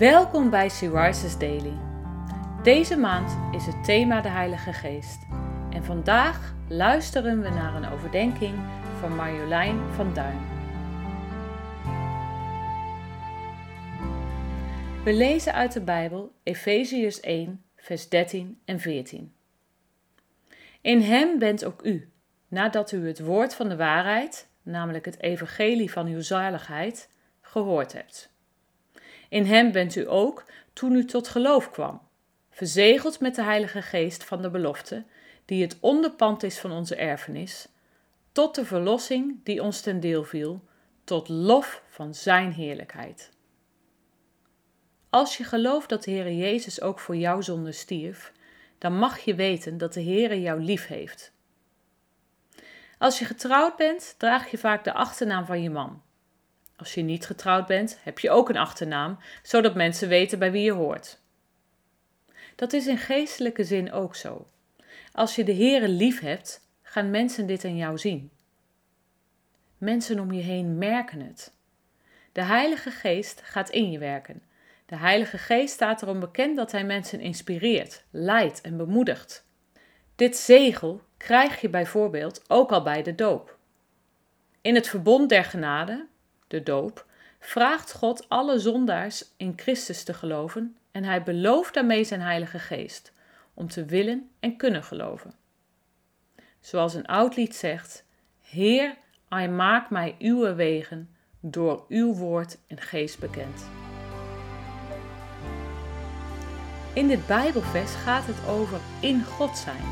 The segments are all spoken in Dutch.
Welkom bij Rises Daily. Deze maand is het thema de Heilige Geest. En vandaag luisteren we naar een overdenking van Marjolein van Duin. We lezen uit de Bijbel Efeziërs 1, vers 13 en 14. In hem bent ook u, nadat u het woord van de waarheid, namelijk het evangelie van uw zaligheid, gehoord hebt. In hem bent u ook toen u tot geloof kwam, verzegeld met de Heilige Geest van de belofte, die het onderpand is van onze erfenis, tot de verlossing die ons ten deel viel, tot lof van Zijn heerlijkheid. Als je gelooft dat de Heere Jezus ook voor jouw zonde stierf, dan mag je weten dat de Heere jou lief heeft. Als je getrouwd bent, draag je vaak de achternaam van je man. Als je niet getrouwd bent, heb je ook een achternaam, zodat mensen weten bij wie je hoort. Dat is in geestelijke zin ook zo. Als je de Heere lief hebt, gaan mensen dit aan jou zien. Mensen om je heen merken het. De Heilige Geest gaat in je werken. De Heilige Geest staat erom bekend dat hij mensen inspireert, leidt en bemoedigt. Dit zegel krijg je bijvoorbeeld ook al bij de doop. In het verbond der genade, de doop, vraagt God alle zondaars in Christus te geloven en hij belooft daarmee zijn Heilige Geest om te willen en kunnen geloven. Zoals een oud lied zegt: Heer, hij maak mij uw wegen door uw woord en geest bekend. In dit Bijbelvers gaat het over in God zijn.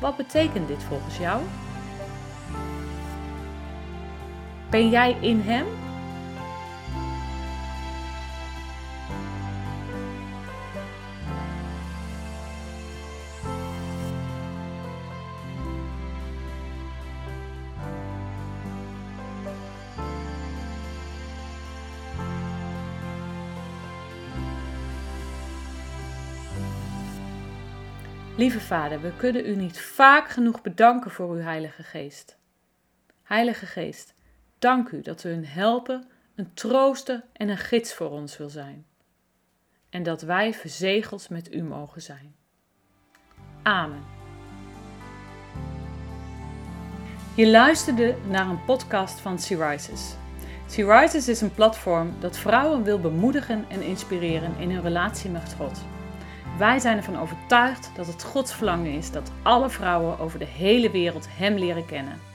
Wat betekent dit volgens jou? Ben jij in Hem? Lieve Vader, we kunnen u niet vaak genoeg bedanken voor uw Heilige Geest. Heilige Geest, dank u dat u een helper, een trooster en een gids voor ons wil zijn. En dat wij verzegeld met u mogen zijn. Amen. Je luisterde naar een podcast van Syrisis. Syrisis is een platform dat vrouwen wil bemoedigen en inspireren in hun relatie met God. Wij zijn ervan overtuigd dat het Gods verlangen is dat alle vrouwen over de hele wereld Hem leren kennen.